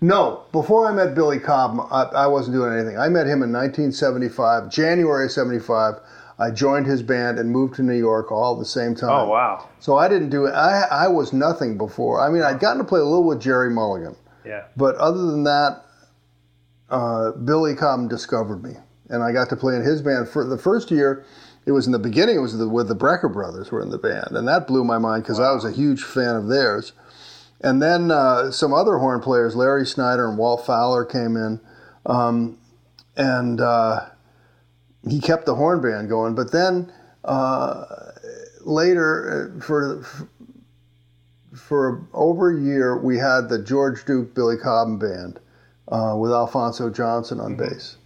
No, before I met Billy Cobb, I, I wasn't doing anything. I met him in 1975, January '75. I joined his band and moved to New York all at the same time. oh wow, So I didn't do it. I I was nothing before. I mean, I'd gotten to play a little with Gerry Mulligan. yeah. But other than that, uh, Billy Cobb discovered me, and I got to play in his band for the first year. It was in the beginning. It was the, with the Brecker brothers were in the band, and that blew my mind because I was a huge fan of theirs. And then uh, some other horn players, Larry Schneider and Walt Fowler, came in, um, and uh, he kept the horn band going. But then uh, later, uh, for for over a year, we had the George Duke Billy Cobham band uh, with Alphonso Johnson on bass.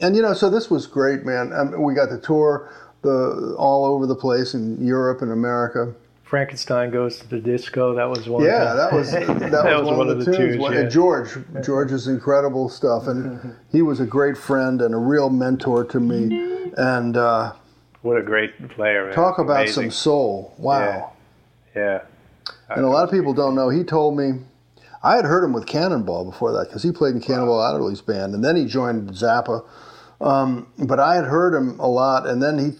And you know, so this was great, man. Um, we got to tour the all over the place in Europe and America. Frankenstein goes to the disco. That was one. Yeah, of that the, was that, was, one, of the, tunes. tunes, yeah. And George, George's incredible stuff, and he was a great friend and a real mentor to me. And uh, What a great player! Man. talk about Amazing. some soul. Wow. Yeah. And a lot of people don't know. He told me, I had heard him with Cannonball before that because he played in Cannonball Adderley's band, and then he joined Zappa. Um, but I had heard him a lot, and then he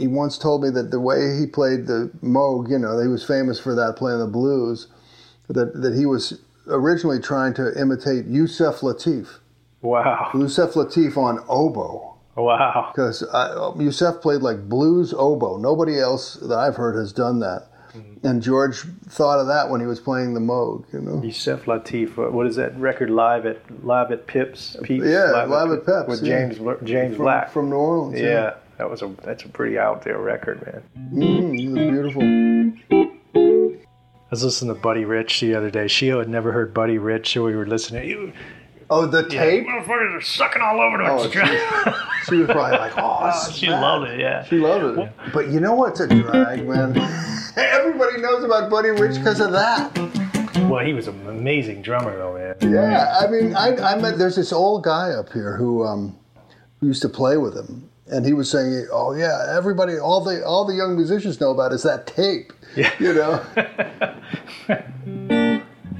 he once told me that the way he played the Moog, you know, he was famous for that playing the blues, that that he was originally trying to imitate Yusef Lateef, Wow. Yusef Lateef on oboe Wow. because Yusef played like blues oboe. Nobody else that I've heard has done that. Mm-hmm. And George thought of that when he was playing the Moog, you know. Yusef Lateef. uh, What is that record? Live at Live at Pips. Peeps, Yeah, Live at Pips with yeah. James James From, Black. from New Orleans. yeah. That was a that's a pretty out there record, man. Mm, he was beautiful. I was listening to Buddy Rich the other day. Shio had never heard Buddy Rich, so we were listening. You Oh, the tape? motherfuckers are sucking all over Oh, she, she was probably like, oh, is She bad. loved it, yeah. She loved it. But you know what's a drag, man? Everybody knows about Buddy Rich because of that. Well, he was an amazing drummer, though, man. Yeah, I mean, I, I met there's this old guy up here who um, who used to play with him, and he was saying, "Oh yeah, everybody, all the all the young musicians know about is that tape." Yeah. You know,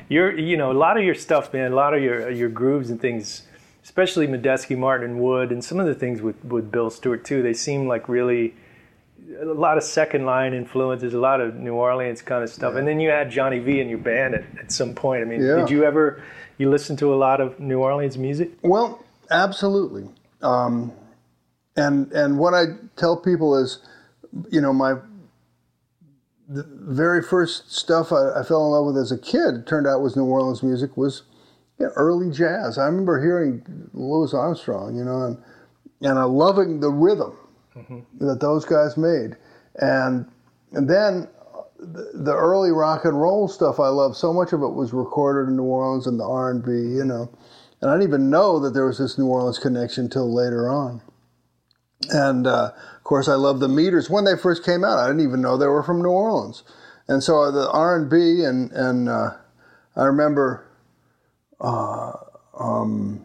You're, you know, a lot of your stuff, man. A lot of your your grooves and things, especially Medeski, Martin, and Wood, and some of the things with with Bill Stewart too. They seem like really a lot of second line influences, a lot of New Orleans kind of stuff. And then you had Johnny V in your band at, at some point. I mean, Yeah. did you ever you listen to a lot of New Orleans music? well, absolutely. Um, and and what I tell people is, you know, my the very first stuff I, I fell in love with as a kid turned out was New Orleans music was you know, early jazz. I remember hearing Louis Armstrong, you know, and and I loving the rhythm mm-hmm. that those guys made, and and then the, the early rock and roll stuff I loved. So much of it was recorded in New Orleans and the R and B, you know, and I didn't even know that there was this New Orleans connection till later on. And uh, of course, I love the Meters. When they first came out, I didn't even know they were from New Orleans. And so the R and B, and and uh, I remember, uh, um,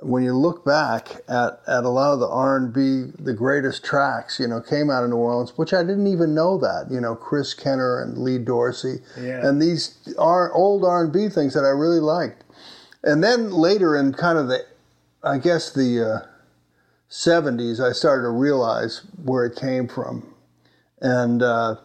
when you look back at, at a lot of the R and B, the greatest tracks, you know, came out of New Orleans, which I didn't even know that. You know, Chris Kenner and Lee Dorsey, Yeah. and these are old R and B things that I really liked. And then later in kind of the, I guess the uh, 70s, I started to realize where it came from, and uh,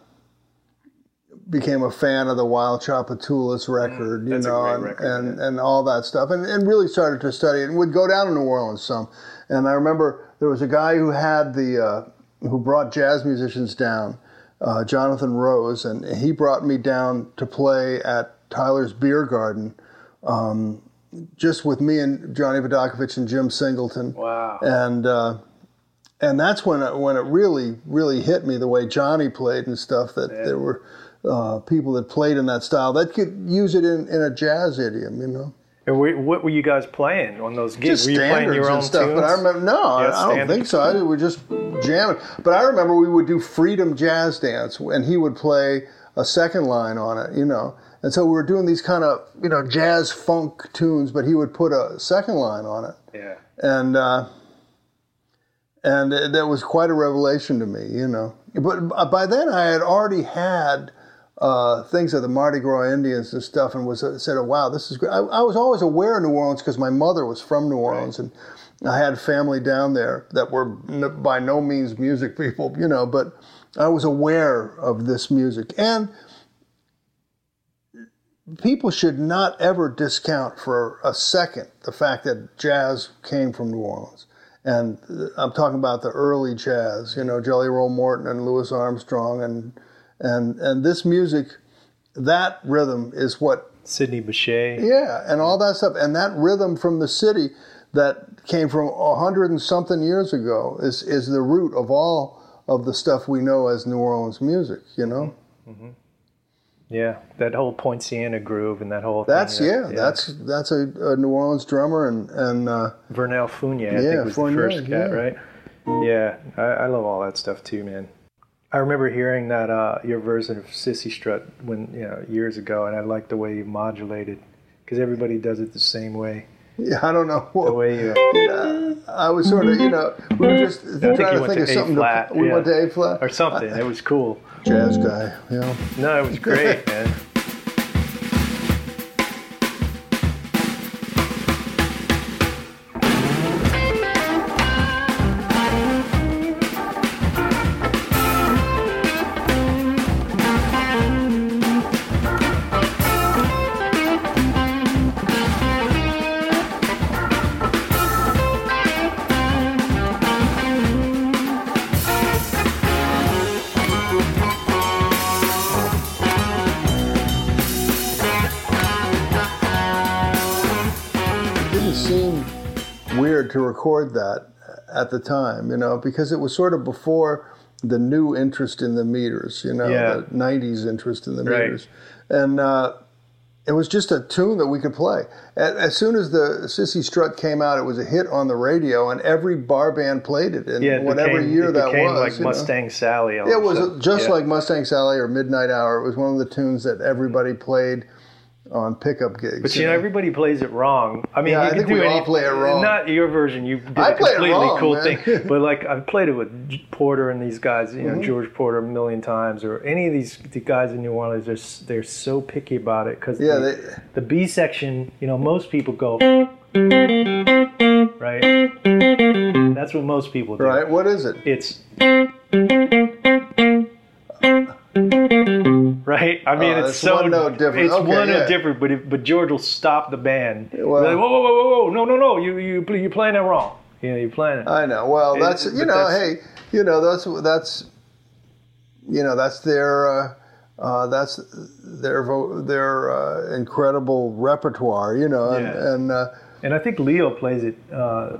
became a fan of the Wild Tchoupitoulas record, you Mm, a know, and, record, and, and all that stuff, and, and really started to study it, and would go down to New Orleans some. And I remember there was a guy who had the, uh, who brought jazz musicians down, uh, Jonathan Rose, and he brought me down to play at Tyler's Beer Garden. Um, just with me and Johnny Vidacovich and Jim Singleton. Wow. And uh, and that's when it, when it really really hit me the way Johnny played and stuff that there were uh, people that played in that style that could use it in, in a jazz idiom, you know. And were, what were you guys playing on those gigs? Just were you playing standards your own stuff, tunes? but I remember no, I- Yeah, I don't think so. I we just jamming. But I remember we would do Freedom Jazz Dance, and he would play a second line on it, you know. And so we were doing these kind of you know jazz funk tunes, but he would put a second line on it Yeah. and uh, and that was quite a revelation to me, you know. But by then, I had already had uh, things of the Mardi Gras Indians and stuff, and was uh, said, "Oh wow, this is great." I, I was always aware of New Orleans because my mother was from New Orleans, and I had family down there that were n- by no means music people, you know. But I was aware of this music, and people should not ever discount for a second the fact that jazz came from New Orleans. And I'm talking about the early jazz, you know, Jelly Roll Morton and Louis Armstrong and and and this music, that rhythm is what Sidney Bechet. yeah, and all that stuff, and that rhythm from the city that came from a hundred and something years ago is is the root of all of the stuff we know as New Orleans music. You know, mm-hmm. Mm-hmm. Yeah, that whole Poinciana groove and that whole thing. that's that- yeah, that's that's a, a New Orleans drummer and and. Uh, Vernell Fournier, I Yeah, think was Fournier, the first cat, yeah. right? Yeah, I, I love all that stuff too, man. I remember hearing that uh, your version of Cissy Strut when you know years ago, and I like the way you modulated because everybody does it the same way. Yeah, I don't know. What the way you, I was sort of, you know, we were just trying you to think to of something. flat, to, we yeah. went to A flat. or something. It was cool. Jazz guy, you know. No, it was great, man. Record that at the time, you know, because it was sort of before the new interest in the meters, you know, Yeah. the 90s interest in the Right. meters. And uh, it was just a tune that we could play. As soon as the Cissy Strut came out, it was a hit on the radio, and every bar band played it in Yeah, it whatever became, year that was. like you know. Mustang Sally. all It was just Yeah. like Mustang Sally or Midnight Hour. It was one of the tunes that everybody played on pickup gigs. But you know, everybody plays it wrong. I mean, Yeah, you I can think do we all any- play it wrong. Not your version. You did I a play it completely wrong, cool man. thing. But like, I've played it with Porter and these guys. You know, Mm-hmm. George Porter a million times, or any of these the guys in New Orleans. They're they're so picky about it because Yeah, the, they- the B section. You know, most people go right. That's what most people do. right? What is it? It's right. I mean, Oh, it's it's so one note different. It's Okay, one yeah. note different, but it, but George will stop the band. Well- like, whoa, whoa, whoa, whoa, whoa, no, no, no, you you you're playing it wrong. You know, you're playing it. I know. Well, It- that's you know, that's- hey, you know, that's that's you know, that's their uh, uh, that's their vo- their uh, incredible repertoire, you know, and, Yeah. and uh, And I think Leo plays it uh,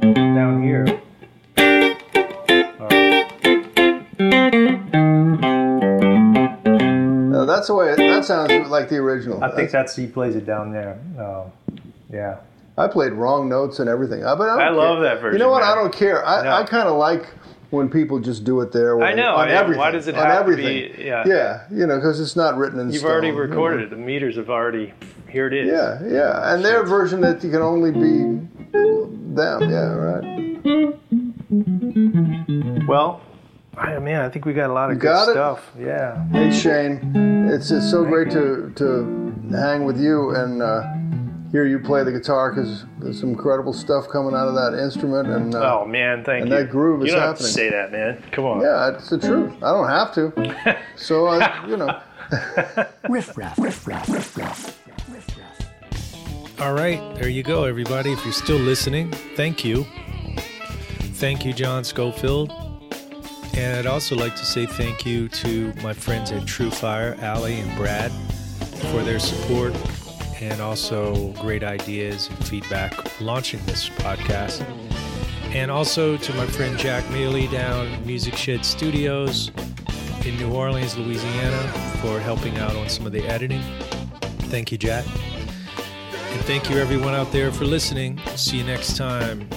down here. That's the way. It, that sounds like the original. I think that's he plays it down there. Um, yeah. I played wrong notes and everything. Uh, But I, I love that version, You know what? man. I don't care. I, No. I kind of like when people just do it their way. I know, On yeah. everything. Why does it on have to be- yeah. Yeah. You know, because it's not written in You've stone, already you know. recorded it. The meters have already. Here it is. Yeah, yeah, and their version that you can only be them. Yeah, right. Well, I, man, I think we got a lot of You good got it? stuff. Yeah. Hey Shane, it's just so great to to hang with you and uh, hear you play the guitar because there's some incredible stuff coming out of that instrument. And uh, Oh man, thank you. And you. that groove you is don't have to say that, man. Come on. yeah, it's the truth. I don't have to. So I, you know. Riff raff riff raff riff raff riff raff all right, there you go, everybody. If you're still listening, thank you. Thank you, John Scofield. And I'd also like to say thank you to my friends at True Fire, Ali and Brad, for their support and also great ideas and feedback launching this podcast. And also to my friend Jack Miele down Music Shed Studios in New Orleans, Louisiana, for helping out on some of the editing. Thank you, Jack. And thank you, everyone out there, for listening. See you next time.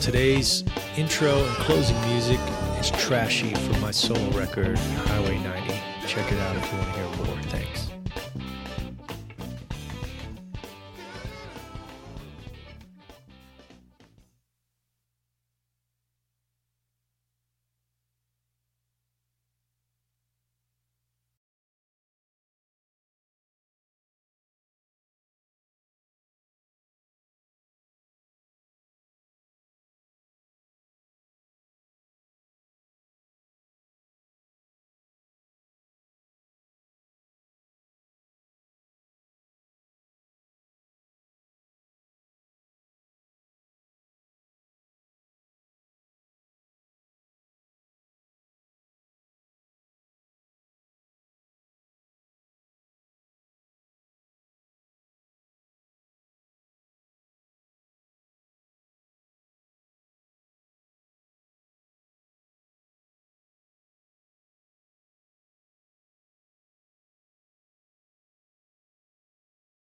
Today's intro and closing music is Trashy from my solo record, Highway 90. Check it out if you want to hear more. Thanks.